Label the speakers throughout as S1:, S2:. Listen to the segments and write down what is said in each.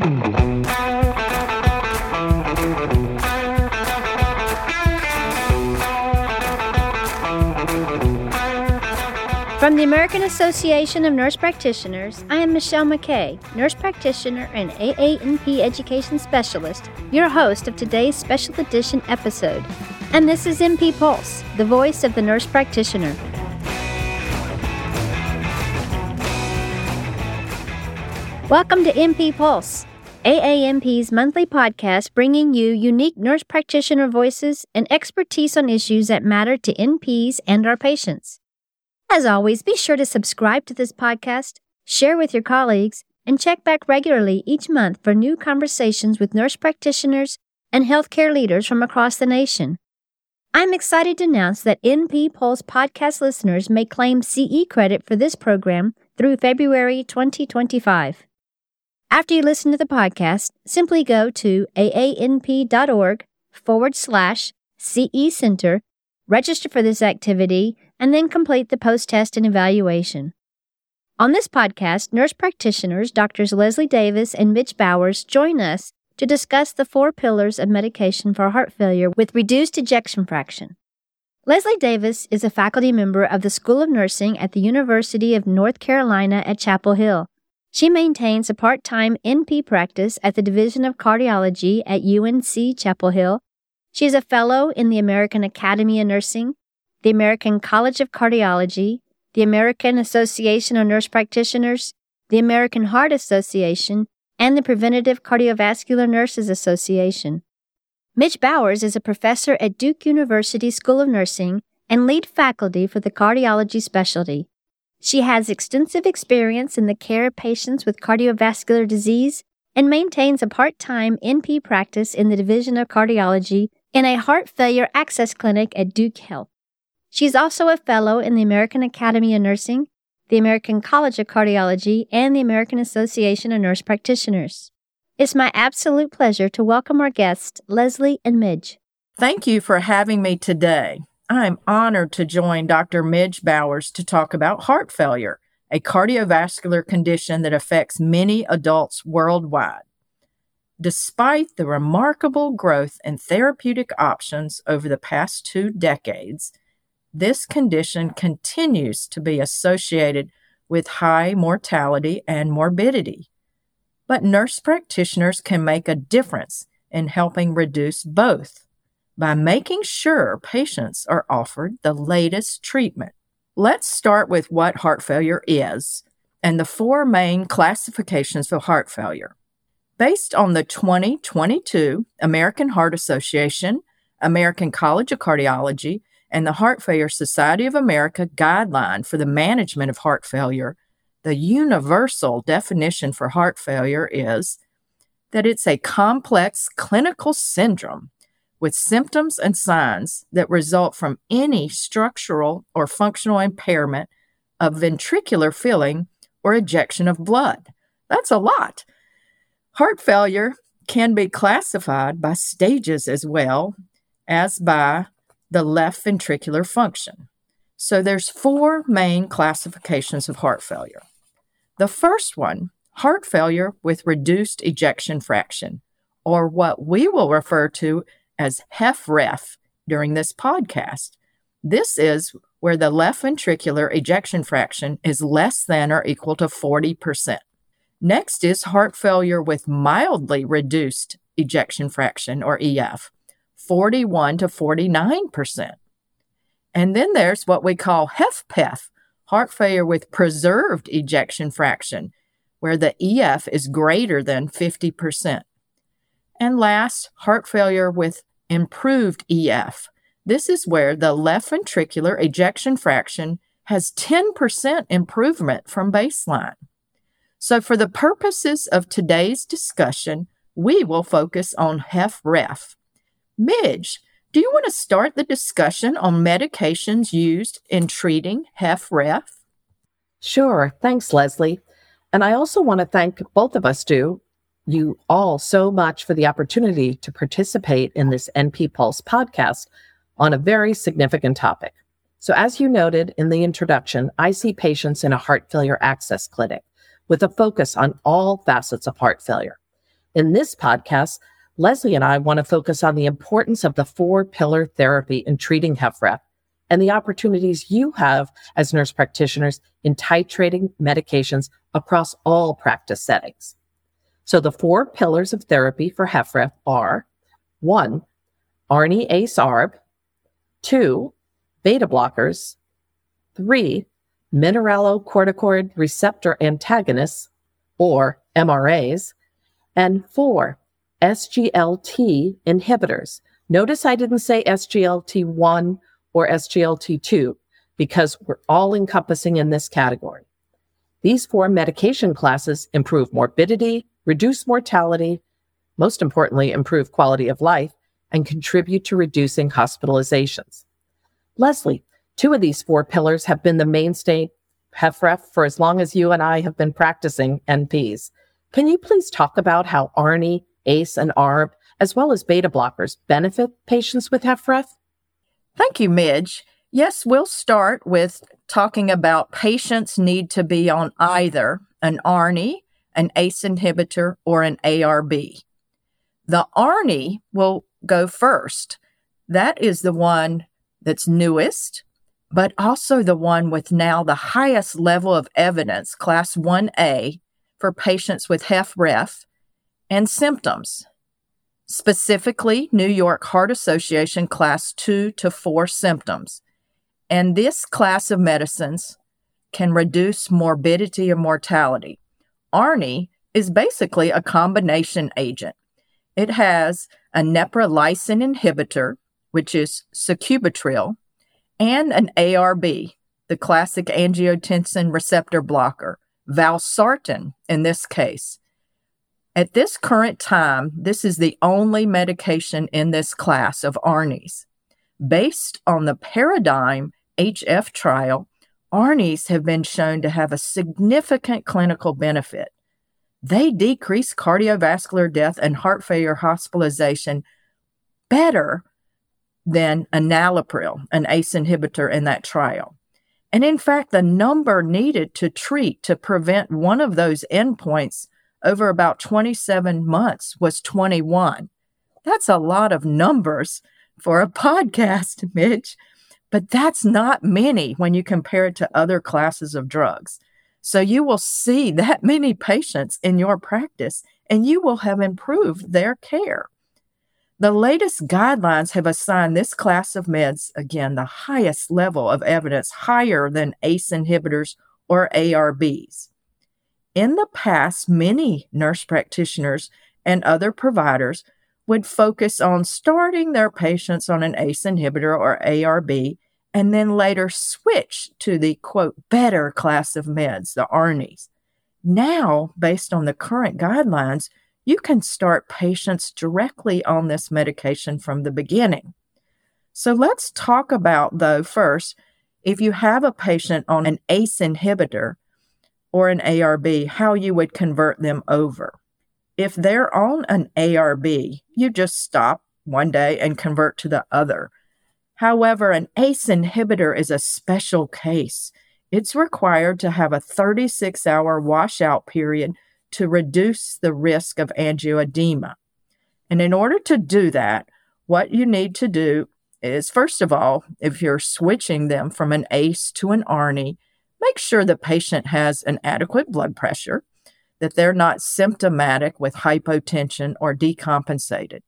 S1: From the American Association of Nurse Practitioners, I am Michelle McKay, nurse practitioner and AANP education specialist, your host of today's special edition episode. And this is NP Pulse, the voice of the nurse practitioner. Welcome to NP Pulse, AANP's monthly podcast bringing you unique nurse practitioner voices and expertise on issues that matter to NPs and our patients. As always, be sure to subscribe to this podcast, share with your colleagues, and check back regularly each month for new conversations with nurse practitioners and healthcare leaders from across the nation. I'm excited to announce that NP Pulse podcast listeners may claim CE credit for this program through February 2025. After you listen to the podcast, simply go to aanp.org forward slash CE Center, register for this activity, and then complete the post test and evaluation. On this podcast, nurse practitioners Drs. Leslie Davis and Midge Bowers join us to discuss the four pillars of medication for heart failure with reduced ejection fraction. Leslie Davis is a faculty member of the School of Nursing at the University of North Carolina at Chapel Hill. She maintains a part time NP practice at the Division of Cardiology at UNC Chapel Hill. She is a fellow in the American Academy of Nursing the American College of Cardiology, the American Association of Nurse Practitioners, the American Heart Association, and the Preventative Cardiovascular Nurses Association. Midge Bowers is a professor at Duke University School of Nursing and lead faculty for the cardiology specialty. She has extensive experience in the care of patients with cardiovascular disease and maintains a part time NP practice in the Division of Cardiology in a heart failure access clinic at Duke Health. She is also a fellow in the American Academy of Nursing, the American College of Cardiology, and the American Association of Nurse Practitioners. It's my absolute pleasure to welcome our guests, Leslie and Midge.
S2: Thank you for having me today. I'm honored to join Dr. Midge Bowers to talk about heart failure, a cardiovascular condition that affects many adults worldwide. Despite the remarkable growth in therapeutic options over the past two decades, this condition continues to be associated with high mortality and morbidity. But nurse practitioners can make a difference in helping reduce both by making sure patients are offered the latest treatment. Let's start with what heart failure is and the four main classifications of heart failure. Based on the 2022 American Heart Association, American College of Cardiology, and the Heart Failure Society of America guideline for the management of heart failure, the universal definition for heart failure is that it's a complex clinical syndrome with symptoms and signs that result from any structural or functional impairment of ventricular filling or ejection of blood. That's a lot. Heart failure can be classified by stages as well as by the left ventricular function. So there's four main classifications of heart failure. The first one, heart failure with reduced ejection fraction, or what we will refer to as HFrEF during this podcast. This is where the left ventricular ejection fraction is less than or equal to 40%. Next is heart failure with mildly reduced ejection fraction, or EF. 41 to 49%. And then there's what we call HFpEF, heart failure with preserved ejection fraction, where the EF is greater than 50%. And last, heart failure with improved EF. This is where the left ventricular ejection fraction has 10% improvement from baseline. So, for the purposes of today's discussion, we will focus on HFrEF. Midge, do you want to start the discussion on medications used in treating HFrEF?
S3: Sure. Thanks, Leslie. And I also want to thank both of us, do you all so much for the opportunity to participate in this NP Pulse podcast on a very significant topic. So, as you noted in the introduction, I see patients in a heart failure access clinic with a focus on all facets of heart failure. In this podcast, Leslie and I want to focus on the importance of the four pillar therapy in treating HFrEF and the opportunities you have as nurse practitioners in titrating medications across all practice settings. So the four pillars of therapy for HFrEF are one, ARNI ACE ARB, two, beta blockers, three, mineralocorticoid receptor antagonists, or MRAs, and four, SGLT inhibitors. Notice I didn't say SGLT1 or SGLT2 because we're all encompassing in this category. These four medication classes improve morbidity, reduce mortality, most importantly, improve quality of life, and contribute to reducing hospitalizations. Leslie, two of these four pillars have been the mainstay HFrEF for as long as you and I have been practicing NPs. Can you please talk about how ARNI, ACE, and ARB, as well as beta blockers, benefit patients with HFrEF?
S2: Thank you, Midge. Yes, we'll start with talking about patients need to be on either an ARNI, an ACE inhibitor, or an ARB. The ARNI will go first. That is the one that's newest, but also the one with now the highest level of evidence, class 1A, for patients with HFrEF and symptoms. Specifically, New York Heart Association class 2 to 4 symptoms. And this class of medicines can reduce morbidity and mortality. ARNI is basically a combination agent. It has a neprilysin inhibitor, which is sacubitril, and an ARB, the classic angiotensin receptor blocker, valsartan in this case. At this current time, this is the only medication in this class of ARNIs. Based on the Paradigm HF trial, ARNIs have been shown to have a significant clinical benefit. They decrease cardiovascular death and heart failure hospitalization better than enalapril, an ACE inhibitor in that trial. And in fact, the number needed to treat to prevent one of those endpoints over about 27 months was 21. That's a lot of numbers for a podcast, Midge, but that's not many when you compare it to other classes of drugs. So you will see that many patients in your practice and you will have improved their care. The latest guidelines have assigned this class of meds, again, the highest level of evidence, higher than ACE inhibitors or ARBs. In the past, many nurse practitioners and other providers would focus on starting their patients on an ACE inhibitor or ARB and then later switch to the quote better class of meds, the ARNIs. Now, based on the current guidelines, you can start patients directly on this medication from the beginning. So let's talk about, though, first, if you have a patient on an ACE inhibitor or an ARB, how you would convert them over. If they're on an ARB, you just stop one day and convert to the other. However, an ACE inhibitor is a special case. It's required to have a 36 hour washout period to reduce the risk of angioedema. And in order to do that, what you need to do is first of all, if you're switching them from an ACE to an ARNI, make sure the patient has an adequate blood pressure, that they're not symptomatic with hypotension or decompensated.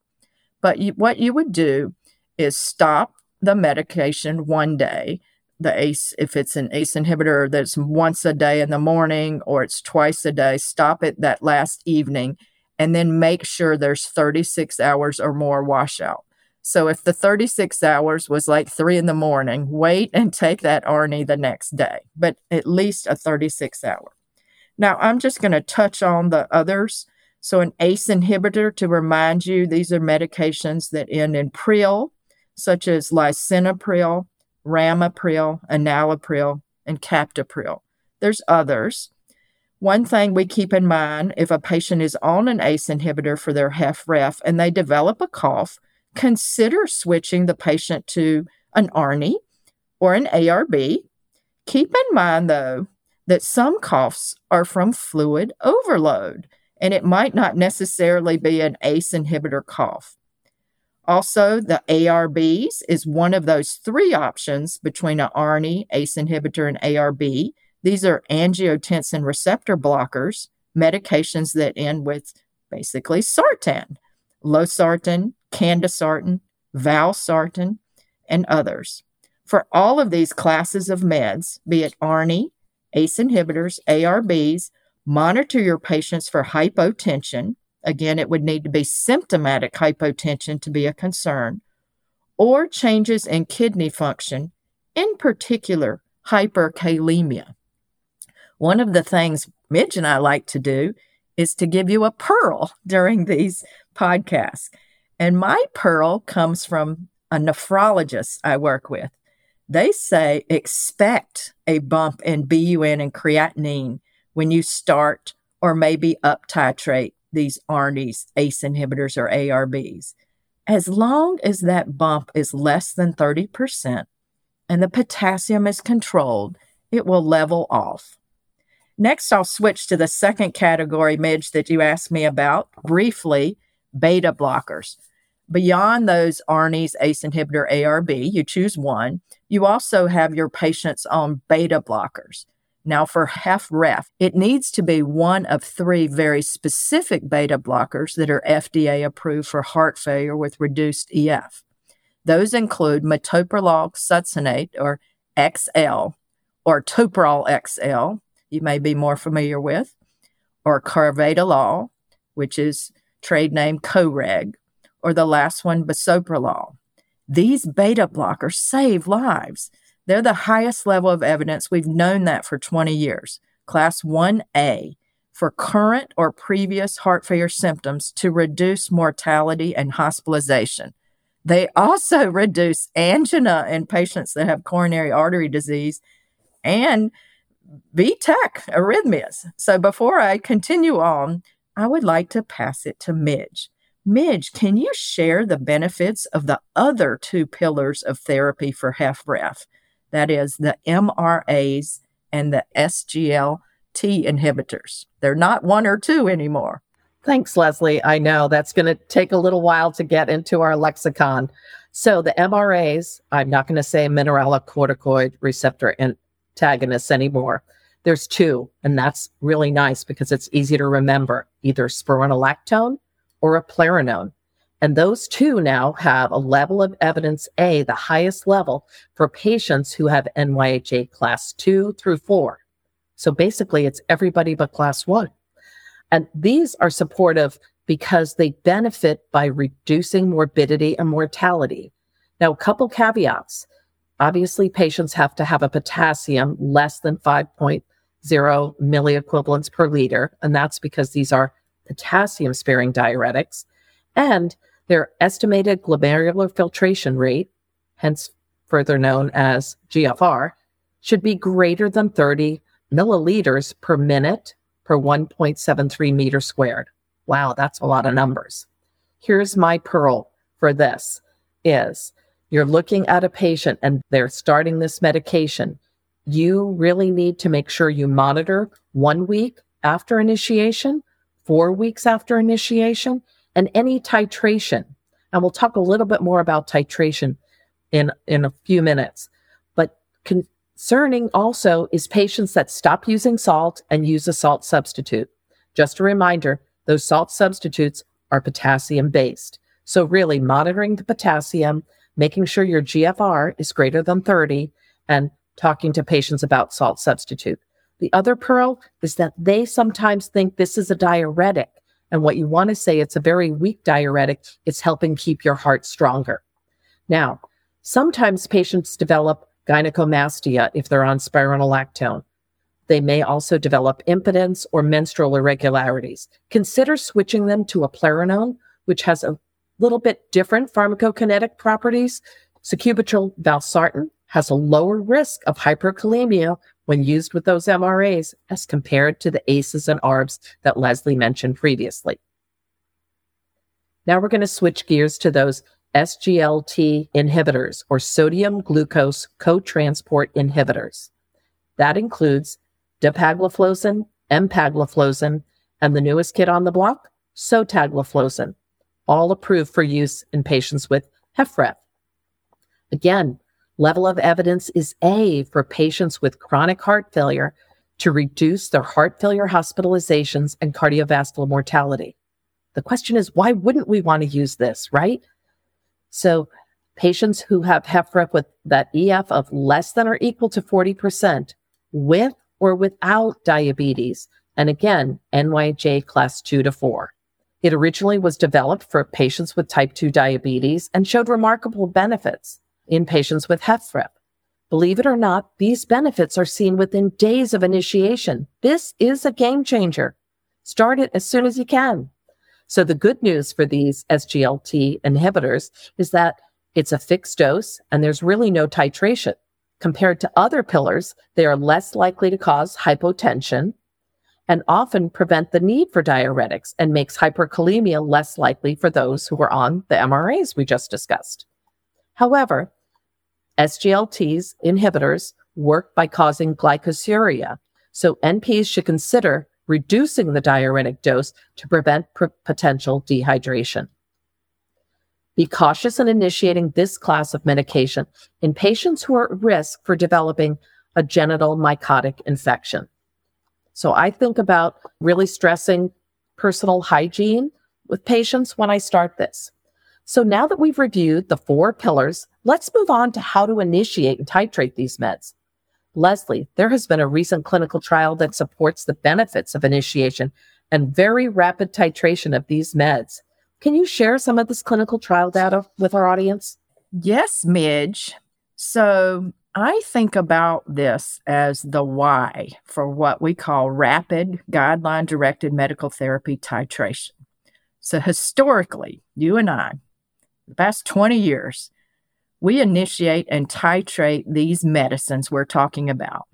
S2: But you, what you would do is stop the medication one day the ACE, if it's an ACE inhibitor that's once a day in the morning or it's twice a day, stop it that last evening and then make sure there's 36 hours or more washout. So if the 36 hours was like three in the morning, wait and take that ARNI the next day, but at least a 36 hour. Now I'm just going to touch on the others. So an ACE inhibitor to remind you, these are medications that end in pril, such as lisinopril, ramipril, enalapril, and captopril. There's others. One thing we keep in mind if a patient is on an ACE inhibitor for their HFrEF and they develop a cough, consider switching the patient to an ARNI or an ARB. Keep in mind, though, that some coughs are from fluid overload. and it might not necessarily be an ACE inhibitor cough. Also, the ARBs is one of those three options between an ARNI, ACE inhibitor, and ARB. These are angiotensin receptor blockers, medications that end with basically sartan, losartan, candesartan, valsartan, and others. For all of these classes of meds, be it ARNI, ACE inhibitors, ARBs, monitor your patients for hypotension. Again, it would need to be symptomatic hypotension to be a concern, or changes in kidney function, in particular, hyperkalemia. One of the things Midge and I like to do is to give you a pearl during these podcasts. And my pearl comes from a nephrologist I work with. They say expect a bump in BUN and creatinine when you start or maybe up titrate these ARNIs, ACE inhibitors, or ARBs. As long as that bump is less than 30% and the potassium is controlled, it will level off. Next, I'll switch to the second category, Midge, that you asked me about briefly beta blockers. Beyond those ARNIs, ACE inhibitor, ARB, you choose one. You also have your patients on beta blockers. Now, for HFrEF, it needs to be one of three very specific beta blockers that are FDA approved for heart failure with reduced EF. Those include metoprolol succinate, or XL, or Toprol XL, you may be more familiar with, or carvedilol, which is trade name Coreg, or the last one, bisoprolol. These beta blockers save lives. They're the highest level of evidence. We've known that for 20 years. Class 1A for current or previous heart failure symptoms to reduce mortality and hospitalization. They also reduce angina in patients that have coronary artery disease and VTach arrhythmias. So before I continue on, I would like to pass it to Midge. Midge, can you share the benefits of the other two pillars of therapy for HFrEF? That is the MRAs and the SGLT inhibitors. They're not one or two anymore.
S3: Thanks, Leslie. I know that's going to take a little while to get into our lexicon. So the MRAs, I'm not going to say mineralocorticoid receptor antagonists anymore. There's two, and that's really nice because it's easy to remember either spironolactone or a eplerenone. And those two now have a level of evidence A, the highest level for patients who have NYHA class two through four. So basically, it's everybody but class one. And these are supportive because they benefit by reducing morbidity and mortality. Now, a couple caveats. Obviously, patients have to have a potassium less than 5.0 milliequivalents per liter. And that's because these are potassium sparing diuretics. And their estimated glomerular filtration rate, hence further known as GFR, should be greater than 30 milliliters per minute per 1.73 meters squared. Wow, that's a lot of numbers. Here's my pearl for this is you're looking at a patient and they're starting this medication. You really need to make sure you monitor one week after initiation, four weeks after initiation, and any titration. And we'll talk a little bit more about titration in, in a few minutes. But concerning also is patients that stop using salt and use a salt substitute. Just a reminder, those salt substitutes are potassium based. So really monitoring the potassium, making sure your GFR is greater than 30 and talking to patients about salt substitute. The other pearl is that they sometimes think this is a diuretic and what you want to say, it's a very weak diuretic. It's helping keep your heart stronger. Now, sometimes patients develop gynecomastia if they're on spironolactone. They may also develop impotence or menstrual irregularities. Consider switching them to eplerenone, which has a little bit different pharmacokinetic properties. Sacubitril valsartan has a lower risk of hyperkalemia when used with those MRAs as compared to the ACEs and ARBs that Leslie mentioned previously. Now we're going to switch gears to those SGLT inhibitors or sodium glucose cotransport inhibitors. That includes dapagliflozin, empagliflozin, And the newest kid on the block, sotagliflozin, all approved for use in patients with HFrEF. Again, level of evidence is A for patients with chronic heart failure to reduce their heart failure hospitalizations and cardiovascular mortality. The question is, why wouldn't we want to use this, right? So patients who have HFrEF with that EF of less than or equal to 40% with or without diabetes. And again, NYJ class two to four. It originally was developed for patients with type 2 diabetes and showed remarkable benefits in patients with HFrEF. Believe it or not, these benefits are seen within days of initiation. This is a game changer. Start it as soon as you can. So the good news for these SGLT inhibitors is that it's a fixed dose and there's really no titration. Compared to other pillars, they are less likely to cause hypotension and often prevent the need for diuretics and makes hyperkalemia less likely for those who are on the MRAs we just discussed. However, SGLTs inhibitors work by causing glycosuria, so NPs should consider reducing the diuretic dose to prevent pr- potential dehydration. Be cautious in initiating this class of medication in patients who are at risk for developing a genital mycotic infection. So I think about really stressing personal hygiene with patients when I start this. So now that we've reviewed the four pillars, let's move on to how to initiate and titrate these meds. Leslie, there has been a recent clinical trial that supports the benefits of initiation and very rapid titration of these meds. Can you share some of this clinical trial data with our audience?
S2: Yes, Midge. So I think about this as the why for what we call rapid guideline directed medical therapy titration. So, historically, you and I, the past 20 years, we initiate and titrate these medicines we're talking about.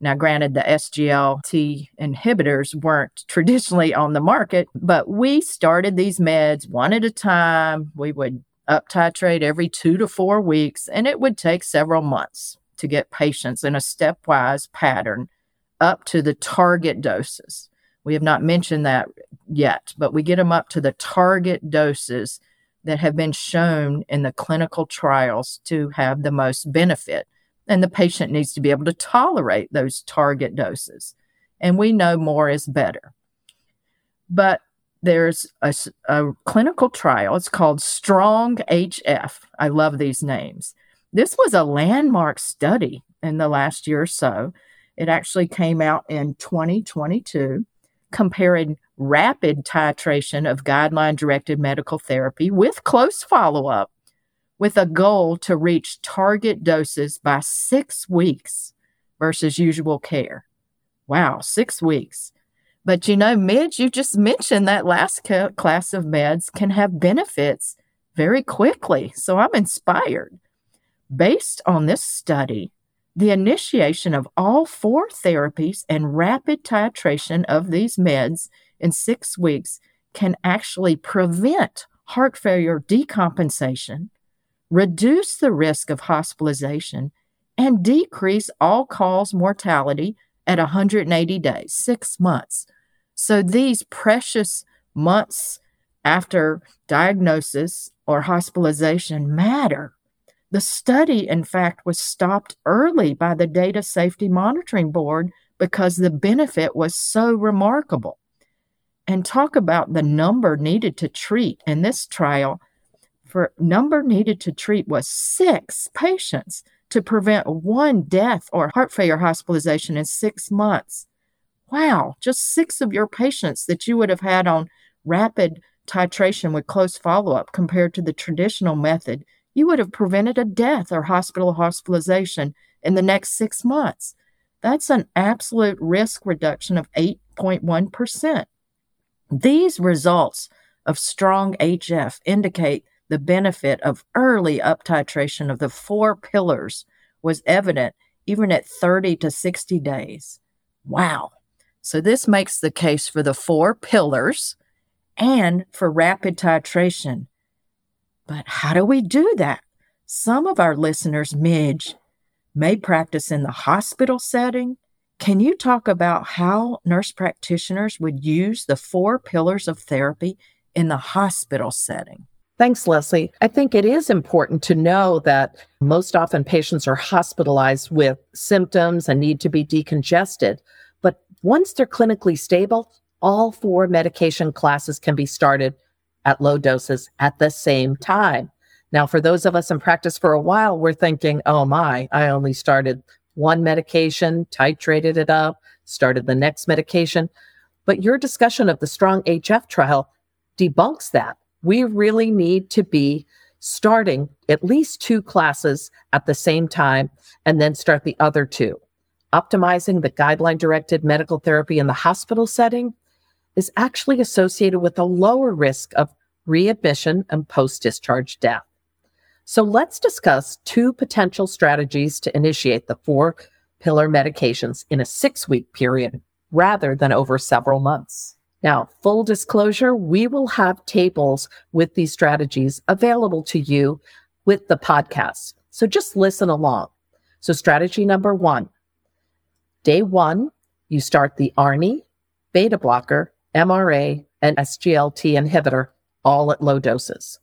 S2: Now, granted, the SGLT inhibitors weren't traditionally on the market, but we started these meds one at a time. We would up titrate every two to four weeks, and it would take several months to get patients in a stepwise pattern up to the target doses. We have not mentioned that yet, but we get them up to the target doses that have been shown in the clinical trials to have the most benefit. And the patient needs to be able to tolerate those target doses. And we know more is better. But there's a, a, clinical trial. It's called Strong HF. I love these names. This was a landmark study in the last year or so. It actually came out in 2022, comparing rapid titration of guideline directed medical therapy with close follow up with a goal to reach target doses by six weeks versus usual care. Wow, six weeks. But you know, Midge, you just mentioned that last ca- class of meds can have benefits very quickly. So I'm inspired. Based on this study, the initiation of all four therapies and rapid titration of these meds in six weeks can actually prevent heart failure decompensation, reduce the risk of hospitalization, and decrease all cause mortality at 180 days, six months. So these precious months after diagnosis or hospitalization matter. The study, in fact, was stopped early by the Data Safety Monitoring Board because the benefit was so remarkable and talk about the number needed to treat in this trial for number needed to treat was six patients to prevent one death or heart failure hospitalization in six months. Wow, just six of your patients that you would have had on rapid titration with close follow up compared to the traditional method, you would have prevented a death or hospital hospitalization in the next six months. That's an absolute risk reduction of 8.1%. These results of strong HF indicate the benefit of early up titration of the four pillars was evident even at 30 to 60 days. Wow. So, this makes the case for the four pillars and for rapid titration. But how do we do that? Some of our listeners, Midge, may practice in the hospital setting, Can you talk about how nurse practitioners would use the four pillars of therapy in the hospital setting?
S3: Thanks, Leslie. I think it is important to know that most often patients are hospitalized with symptoms and need to be decongested. But once they're clinically stable, all four medication classes can be started at low doses at the same time. Now, for those of us in practice for a while, we're thinking, oh my, I only started one medication, titrated it up, started the next medication. But your discussion of the strong HF trial debunks that. We really need to be starting at least two classes at the same time and then start the other two. Optimizing the guideline directed medical therapy in the hospital setting is actually associated with a lower risk of readmission and post discharge death. So let's discuss two potential strategies to initiate the four pillar medications in a six week period rather than over several months. Now, full disclosure, we will have tables with these strategies available to you with the podcast. So just listen along. So strategy number one, day one, you start the ARNI, beta blocker, MRA, and SGLT inhibitor all at low doses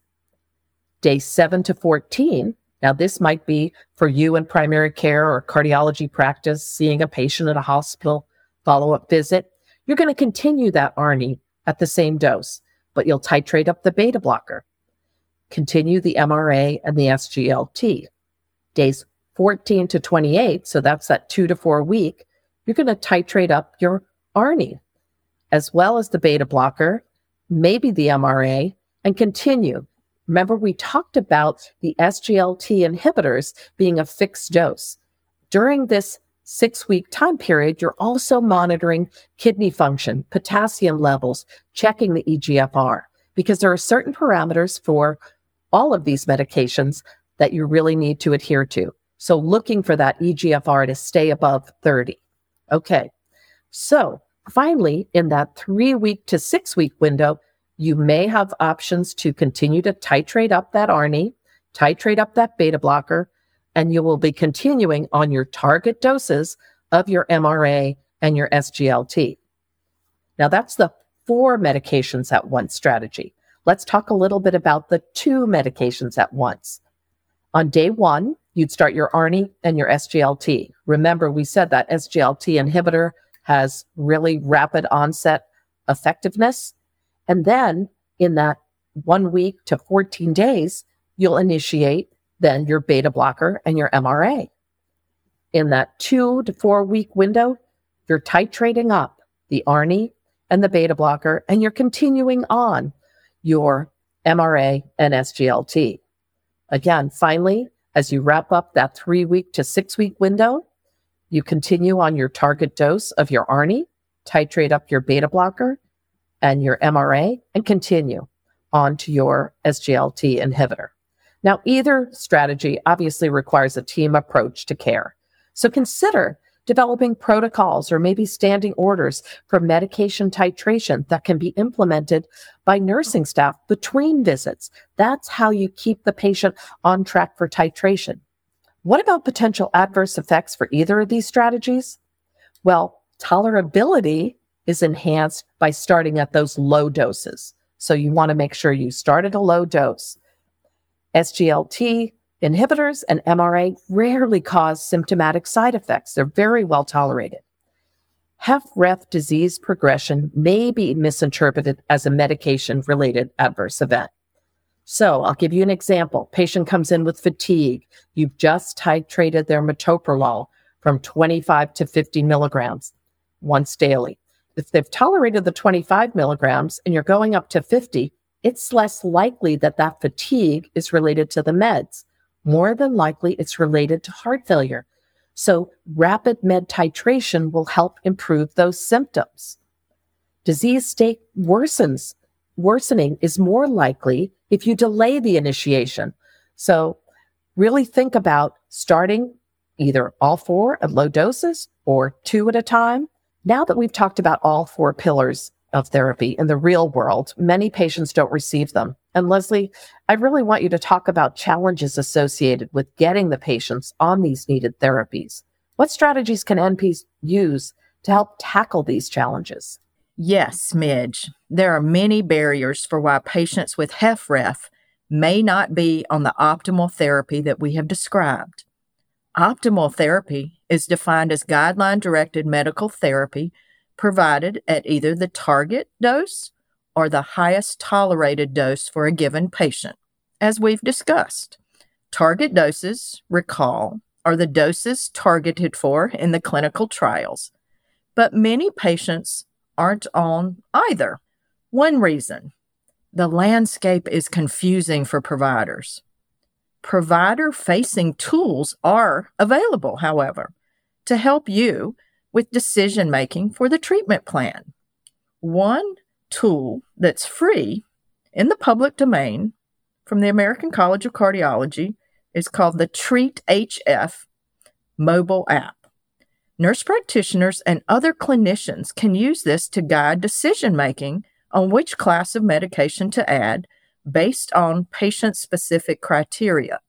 S3: day 7 to 14. Now, this might be for you in primary care or cardiology practice, seeing a patient at a hospital, follow up visit. You're going to continue that ARNI at the same dose, but you'll titrate up the beta blocker. Continue the MRA and the SGLT. Days 14 to 28, so that's that two to four week, you're going to titrate up your ARNI as well as the beta blocker, maybe the MRA, and continue Remember, we talked about the SGLT inhibitors being a fixed dose. During this six week time period, you're also monitoring kidney function, potassium levels, checking the EGFR, because there are certain parameters for all of these medications that you really need to adhere to. So looking for that EGFR to stay above 30. Okay. So finally, in that three week to six week window, you may have options to continue to titrate up that ARNI, titrate up that beta blocker, and you will be continuing on your target doses of your MRA and your SGLT. Now, that's the four medications at once strategy. Let's talk a little bit about the two medications at once. On day one, you'd start your ARNI and your SGLT. Remember, we said that SGLT inhibitor has really rapid onset effectiveness. And then in that one week to 14 days, you'll initiate then your beta blocker and your MRA. In that two to four week window, you're titrating up the ARNI and the beta blocker, and you're continuing on your MRA and SGLT. Again, finally, as you wrap up that three week to six week window, you continue on your target dose of your ARNI, titrate up your beta blocker, and your MRA and continue on to your SGLT inhibitor. Now, either strategy obviously requires a team approach to care. So consider developing protocols or maybe standing orders for medication titration that can be implemented by nursing staff between visits. That's how you keep the patient on track for titration. What about potential adverse effects for either of these strategies? Well, tolerability is enhanced by starting at those low doses. So you want to make sure you start at a low dose. SGLT inhibitors and MRA rarely cause symptomatic side effects. They're very well tolerated. HFrEF disease progression may be misinterpreted as a medication related adverse event. So I'll give you an example. Patient comes in with fatigue. You've just titrated their metoprolol from 25 to 50 milligrams once daily if they've tolerated the 25 milligrams and you're going up to 50, it's less likely that that fatigue is related to the meds. More than likely, it's related to heart failure. So rapid med titration will help improve those symptoms. Disease state worsens. Worsening is more likely if you delay the initiation. So really think about starting either all four at low doses or two at a time now that we've talked about all four pillars of therapy in the real world, many patients don't receive them. And Leslie, I really want you to talk about challenges associated with getting the patients on these needed therapies. What strategies can NPs use to help tackle these challenges?
S2: Yes, Midge. There are many barriers for why patients with HFrEF may not be on the optimal therapy that we have described. Optimal therapy is defined as guideline directed medical therapy provided at either the target dose or the highest tolerated dose for a given patient, as we've discussed. Target doses, recall, are the doses targeted for in the clinical trials, but many patients aren't on either. One reason the landscape is confusing for providers. Provider facing tools are available, however, to help you with decision making for the treatment plan. One tool that's free in the public domain from the American College of Cardiology is called the Treat HF mobile app. Nurse practitioners and other clinicians can use this to guide decision making on which class of medication to add based on patient specific criteria.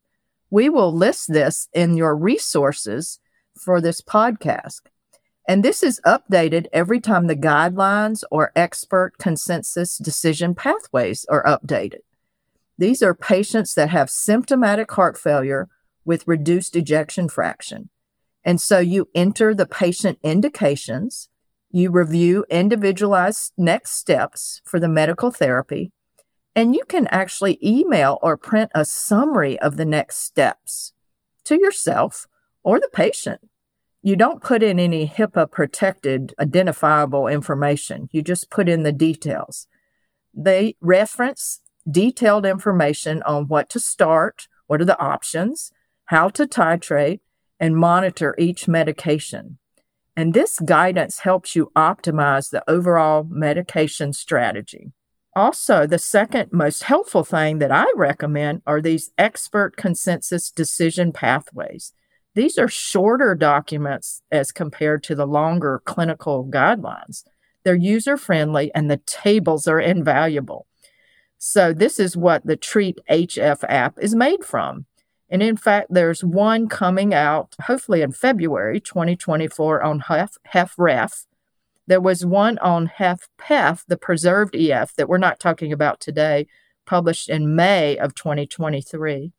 S2: We will list this in your resources for this podcast. And this is updated every time the guidelines or expert consensus decision pathways are updated. These are patients that have symptomatic heart failure with reduced ejection fraction. And so you enter the patient indications, you review individualized next steps for the medical therapy, and you can actually email or print a summary of the next steps to yourself or the patient. You don't put in any HIPAA protected identifiable information. You just put in the details. They reference detailed information on what to start, what are the options, how to titrate, and monitor each medication. And this guidance helps you optimize the overall medication strategy. Also, the second most helpful thing that I recommend are these expert consensus decision pathways. These are shorter documents as compared to the longer clinical guidelines. They're user friendly and the tables are invaluable. So, this is what the Treat HF app is made from. And in fact, there's one coming out hopefully in February 2024 on HEF, HFrEF. There was one on Hef Pef, the preserved EF that we're not talking about today, published in May of 2023.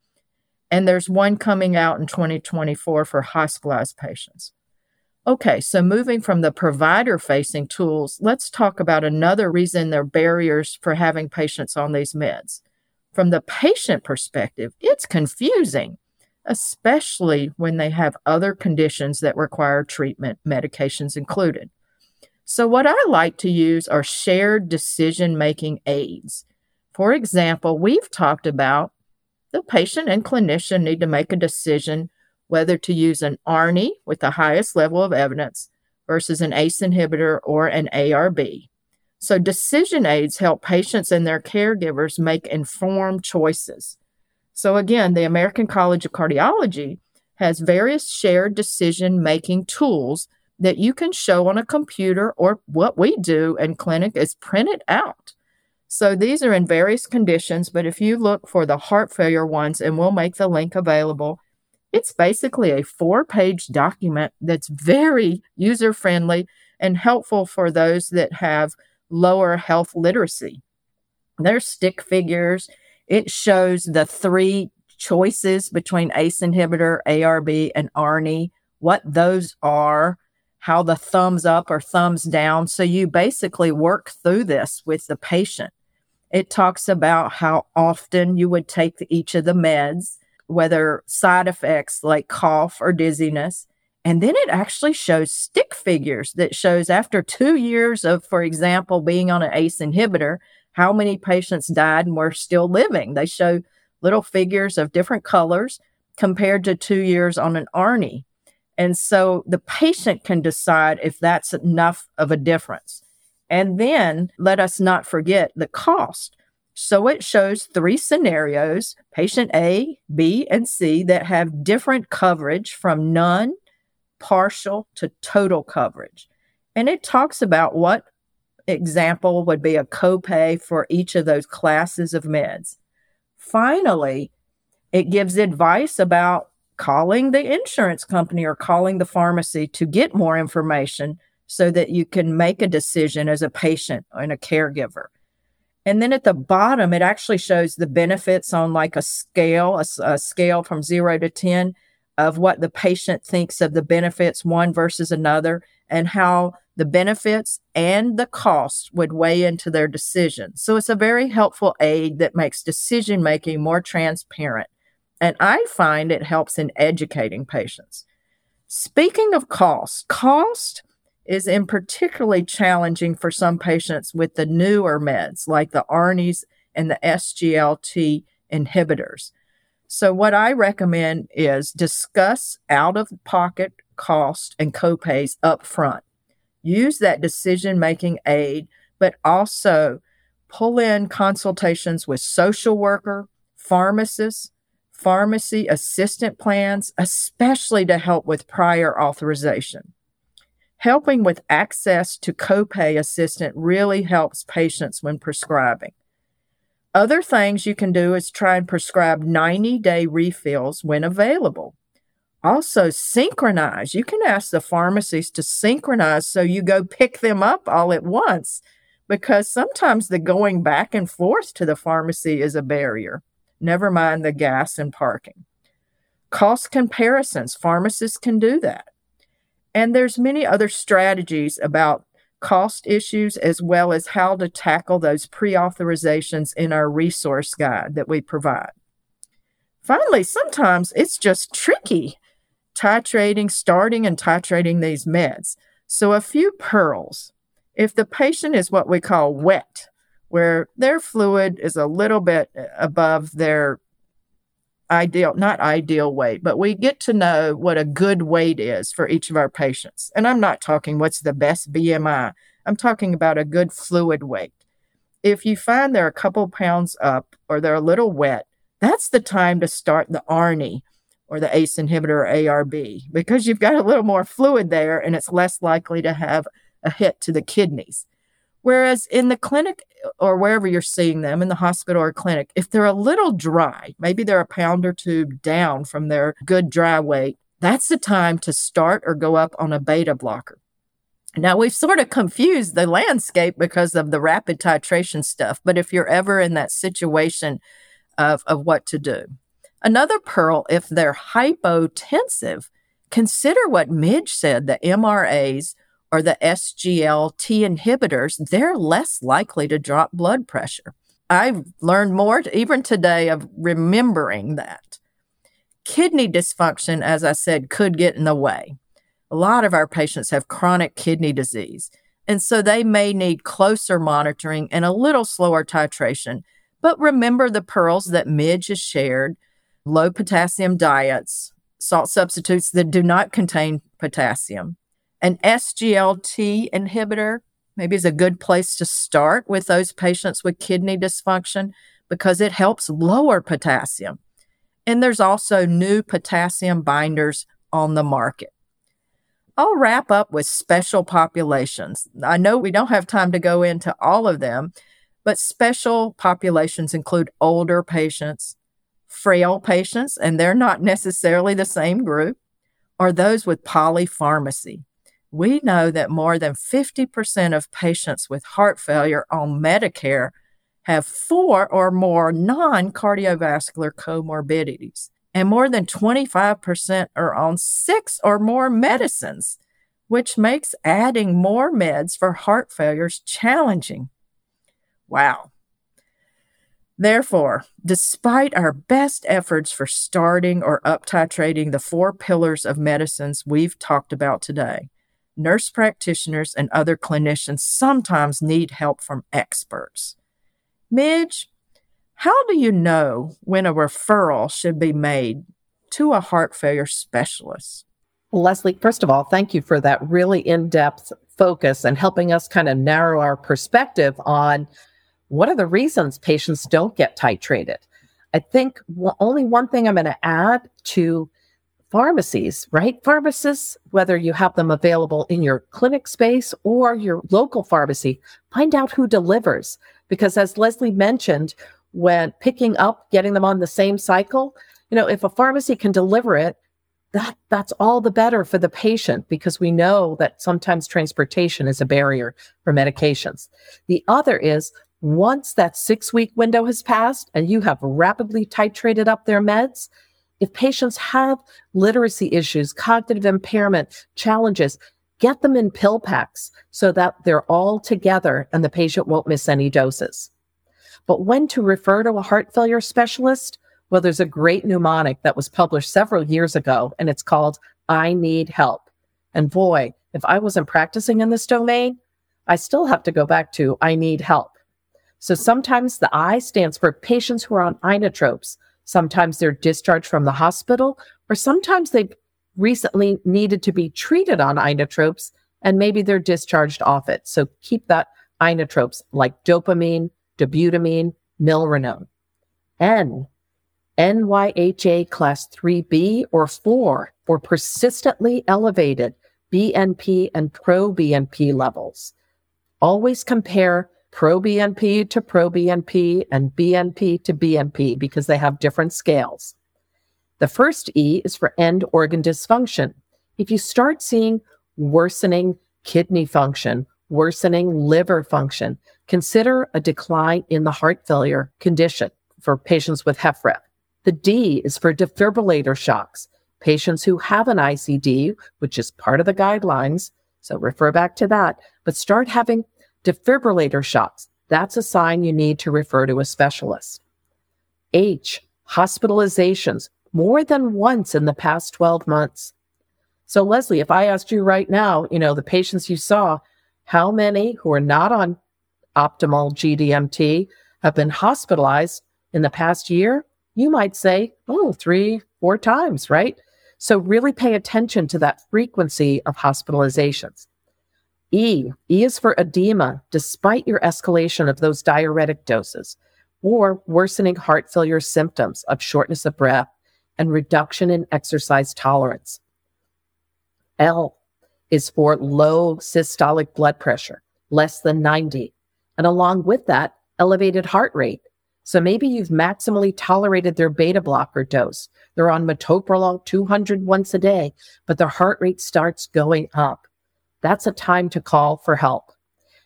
S2: And there's one coming out in 2024 for hospitalized patients. Okay, so moving from the provider facing tools, let's talk about another reason there are barriers for having patients on these meds from the patient perspective, it's confusing, especially when they have other conditions that require treatment, medications included. So, what I like to use are shared decision making aids. For example, we've talked about the patient and clinician need to make a decision whether to use an ARNI with the highest level of evidence versus an ACE inhibitor or an ARB. So, decision aids help patients and their caregivers make informed choices. So, again, the American College of Cardiology has various shared decision making tools that you can show on a computer, or what we do in clinic is print it out. So, these are in various conditions, but if you look for the heart failure ones, and we'll make the link available, it's basically a four page document that's very user friendly and helpful for those that have lower health literacy. There's stick figures. It shows the three choices between ACE inhibitor, ARB, and ARNI, what those are, how the thumbs up or thumbs down. So you basically work through this with the patient. It talks about how often you would take each of the meds, whether side effects like cough or dizziness, and then it actually shows stick figures that shows after two years of, for example, being on an ACE inhibitor, how many patients died and were still living. They show little figures of different colors compared to two years on an ARNI. And so the patient can decide if that's enough of a difference. And then let us not forget the cost. So it shows three scenarios patient A, B, and C that have different coverage from none partial to total coverage. And it talks about what example would be a copay for each of those classes of meds. Finally, it gives advice about calling the insurance company or calling the pharmacy to get more information so that you can make a decision as a patient and a caregiver. And then at the bottom, it actually shows the benefits on like a scale, a, a, scale from zero to 10 of what the patient thinks of the benefits, one versus another, and how the benefits and the cost would weigh into their decision. So it's a very helpful aid that makes decision making more transparent. And I find it helps in educating patients. Speaking of cost, cost is in particularly challenging for some patients with the newer meds like the ARNIs and the SGLT inhibitors. So, what I recommend is discuss out of pocket cost and copays up front. Use that decision making aid, but also pull in consultations with social worker, pharmacists, pharmacy assistant plans, especially to help with prior authorization. Helping with access to copay assistant really helps patients when prescribing. Other things you can do is try and prescribe 90 day refills when available. Also, synchronize. You can ask the pharmacies to synchronize so you go pick them up all at once because sometimes the going back and forth to the pharmacy is a barrier, never mind the gas and parking. Cost comparisons, pharmacists can do that. And there's many other strategies about cost issues as well as how to tackle those pre-authorizations in our resource guide that we provide. Finally, sometimes it's just tricky titrating, starting and titrating these meds. So a few pearls. If the patient is what we call wet, where their fluid is a little bit above their ideal, not ideal weight, but we get to know what a good weight is for each of our patients. And I'm not talking what's the best BMI, I'm talking about a good fluid weight. If you find they're a couple pounds up or they're a little wet, that's the time to start the ARNI or the ACE inhibitor or ARB because you've got a little more fluid there and it's less likely to have a hit to the kidneys. Whereas in the clinic uh, or wherever you're seeing them in the hospital or clinic, if they're a little dry, maybe they're a pound or two down from their good dry weight, that's the time to start or go up on a beta blocker. Now, we've sort of confused the landscape because of the rapid titration stuff, but if you're ever in that situation of, of what to do. Another pearl, if they're hypotensive, consider what Midge said the MRAs or the SGLT inhibitors, they're less likely to drop blood pressure. I've learned more even today of remembering that. Kidney dysfunction, as I said, could get in the way. A lot of our patients have chronic kidney disease, and so they may need closer monitoring and a little slower titration. But remember the pearls that Midge has shared low potassium diets, salt substitutes that do not contain potassium, an SGLT inhibitor maybe is a good place to start with those patients with kidney dysfunction because it helps lower potassium. And there's also new potassium binders on the market. I'll wrap up with special populations. I know we don't have time to go into all of them, but special populations include older patients, frail patients, and they're not necessarily the same group, or those with polypharmacy we know that more than 50% of patients with heart failure on Medicare have four or more non cardiovascular comorbidities, and more than 25% are on six or more medicines, which makes adding more meds for heart failures challenging. Wow. Therefore, despite our best efforts for starting or up titrating the four pillars of medicines we've talked about today, nurse practitioners and other clinicians sometimes need help from experts. Midge, how do you know when a referral should be made to a heart failure specialist?
S3: Leslie, first of all, thank you for that really in depth focus and helping us kind of narrow our perspective on what are the reasons patients don't get titrated. I think only one thing I'm going to add to pharmacies, right? Pharmacists, whether you have them available in your clinic space or your local pharmacy, find out who delivers. Because as Leslie mentioned, when picking up, getting them on the same cycle, you know, if a pharmacy can deliver it, that that's all the better for the patient because we know that sometimes transportation is a barrier for medications. The other is once that six week window has passed and you have rapidly titrated up their meds, if patients have literacy issues, cognitive impairment, challenges, get them in pill packs so that they're all together and the patient won't miss any doses. But when to refer to a heart failure specialist? Well, there's a great mnemonic that was published several years ago, and it's called I Need Help. And boy, if I wasn't practicing in this domain, I still have to go back to I need help. So sometimes the I stands for patients who are on inotropes. Sometimes they're discharged from the hospital, or sometimes they've recently needed to be treated on inotropes and maybe they're discharged off it. So keep that inotropes like dopamine, dobutamine, milrinone. N NYHA class 3B or 4 for persistently elevated BNP and proBNP levels. Always compare proBNP to proBNP and BNP to BNP because they have different scales. The first E is for end organ dysfunction. If you start seeing worsening kidney function, worsening liver function, consider a decline in the heart failure condition for patients with HFrEF. The D is for defibrillator shocks. Patients who have an ICD, which is part of the guidelines, so refer back to that, but start having defibrillator shocks. That's a sign you need to refer to a specialist. H, hospitalizations, more than once in the past 12 months. So, Leslie, if I asked you right now, you know, the patients you saw, how many who are not on optimal GDMT have been hospitalized in the past year? you might say, oh, three, four times, right? So really pay attention to that frequency of hospitalizations. E, E is for edema, despite your escalation of those diuretic doses, or worsening heart failure symptoms of shortness of breath and reduction in exercise tolerance. L is for low systolic blood pressure, less than 90. And along with that, elevated heart rate, so maybe you've maximally tolerated their beta blocker dose. They're on metoprolol 200 once a day, but their heart rate starts going up. That's a time to call for help.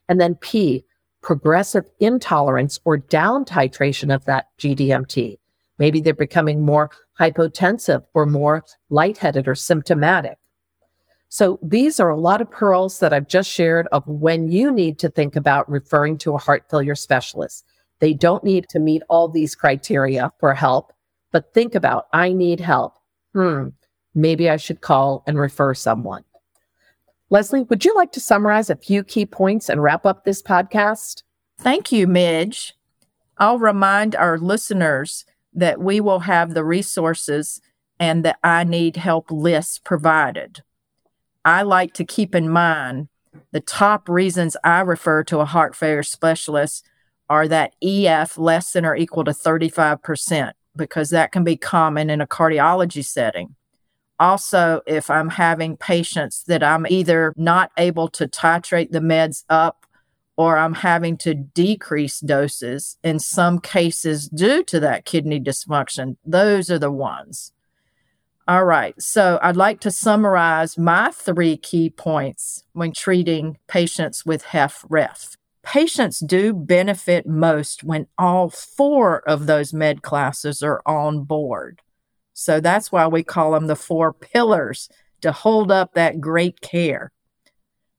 S3: And then P, progressive intolerance or down titration of that GDMT. Maybe they're becoming more hypotensive or more lightheaded or symptomatic. So these are a lot of pearls that I've just shared of when you need to think about referring to a heart failure specialist. They don't need to meet all these criteria for help, but think about, I need help. Hmm, maybe I should call and refer someone. Leslie, would you like to summarize a few key points and wrap up this podcast?
S2: Thank you, Midge. I'll remind our listeners that we will have the resources and the I need help list provided. I like to keep in mind the top reasons I refer to a heart failure specialist are that EF less than or equal to 35%, because that can be common in a cardiology setting. Also, if I'm having patients that I'm either not able to titrate the meds up or I'm having to decrease doses in some cases due to that kidney dysfunction, those are the ones. All right, so I'd like to summarize my three key points when treating patients with HFrEF patients do benefit most when all four of those med classes are on board. So that's why we call them the four pillars to hold up that great care.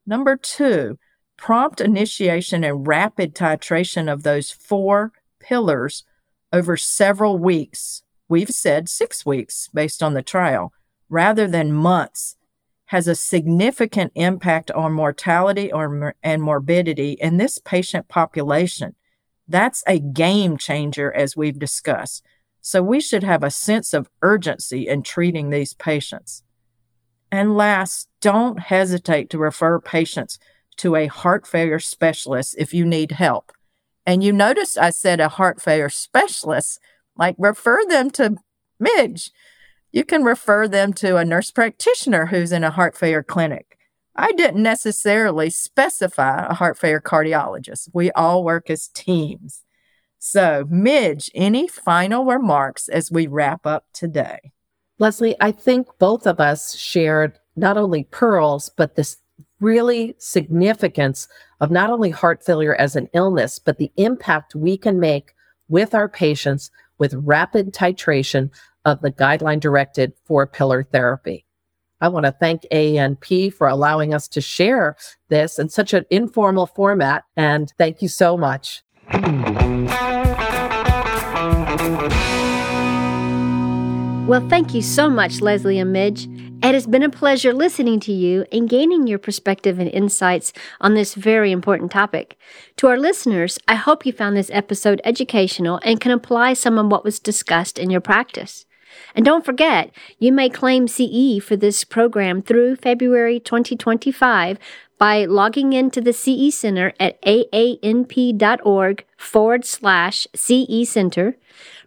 S2: Number two, prompt initiation and rapid titration of those four pillars over several weeks. We've said six weeks based on the trial rather than months has a significant impact on mortality or, and morbidity in this patient population. That's a game changer, as we've discussed. So we should have a sense of urgency in treating these patients. And last, don't hesitate to refer patients to a heart failure specialist if you need help. And you notice I said a heart failure specialist, like refer them to Midge you can refer them to a nurse practitioner who's in a heart failure clinic. I didn't necessarily specify a heart failure cardiologist. We all work as teams. So, Midge, any final remarks as we wrap up today?
S3: Leslie, I think both of us shared not only pearls, but this really significance of not only heart failure as an illness, but the impact we can make with our patients with rapid titration of the guideline directed four pillar therapy. I want to thank AANP for allowing us to share this in such an informal format. And thank you so much.
S1: Well, thank you so much, Leslie and Midge. It has been a pleasure listening to you and gaining your perspective and insights on this very important topic. To our listeners, I hope you found this episode educational and can apply some of what was discussed in your practice. And don't forget, you may claim CE for this program through February 2025 by logging into the CE Center at aanp.org forward slash CE Center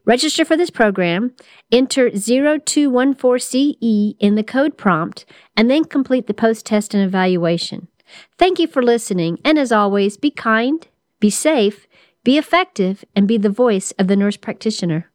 S1: Register for this program, enter 0214CE in the code prompt, and then complete the post test and evaluation. Thank you for listening, and as always, be kind, be safe, be effective, and be the voice of the nurse practitioner.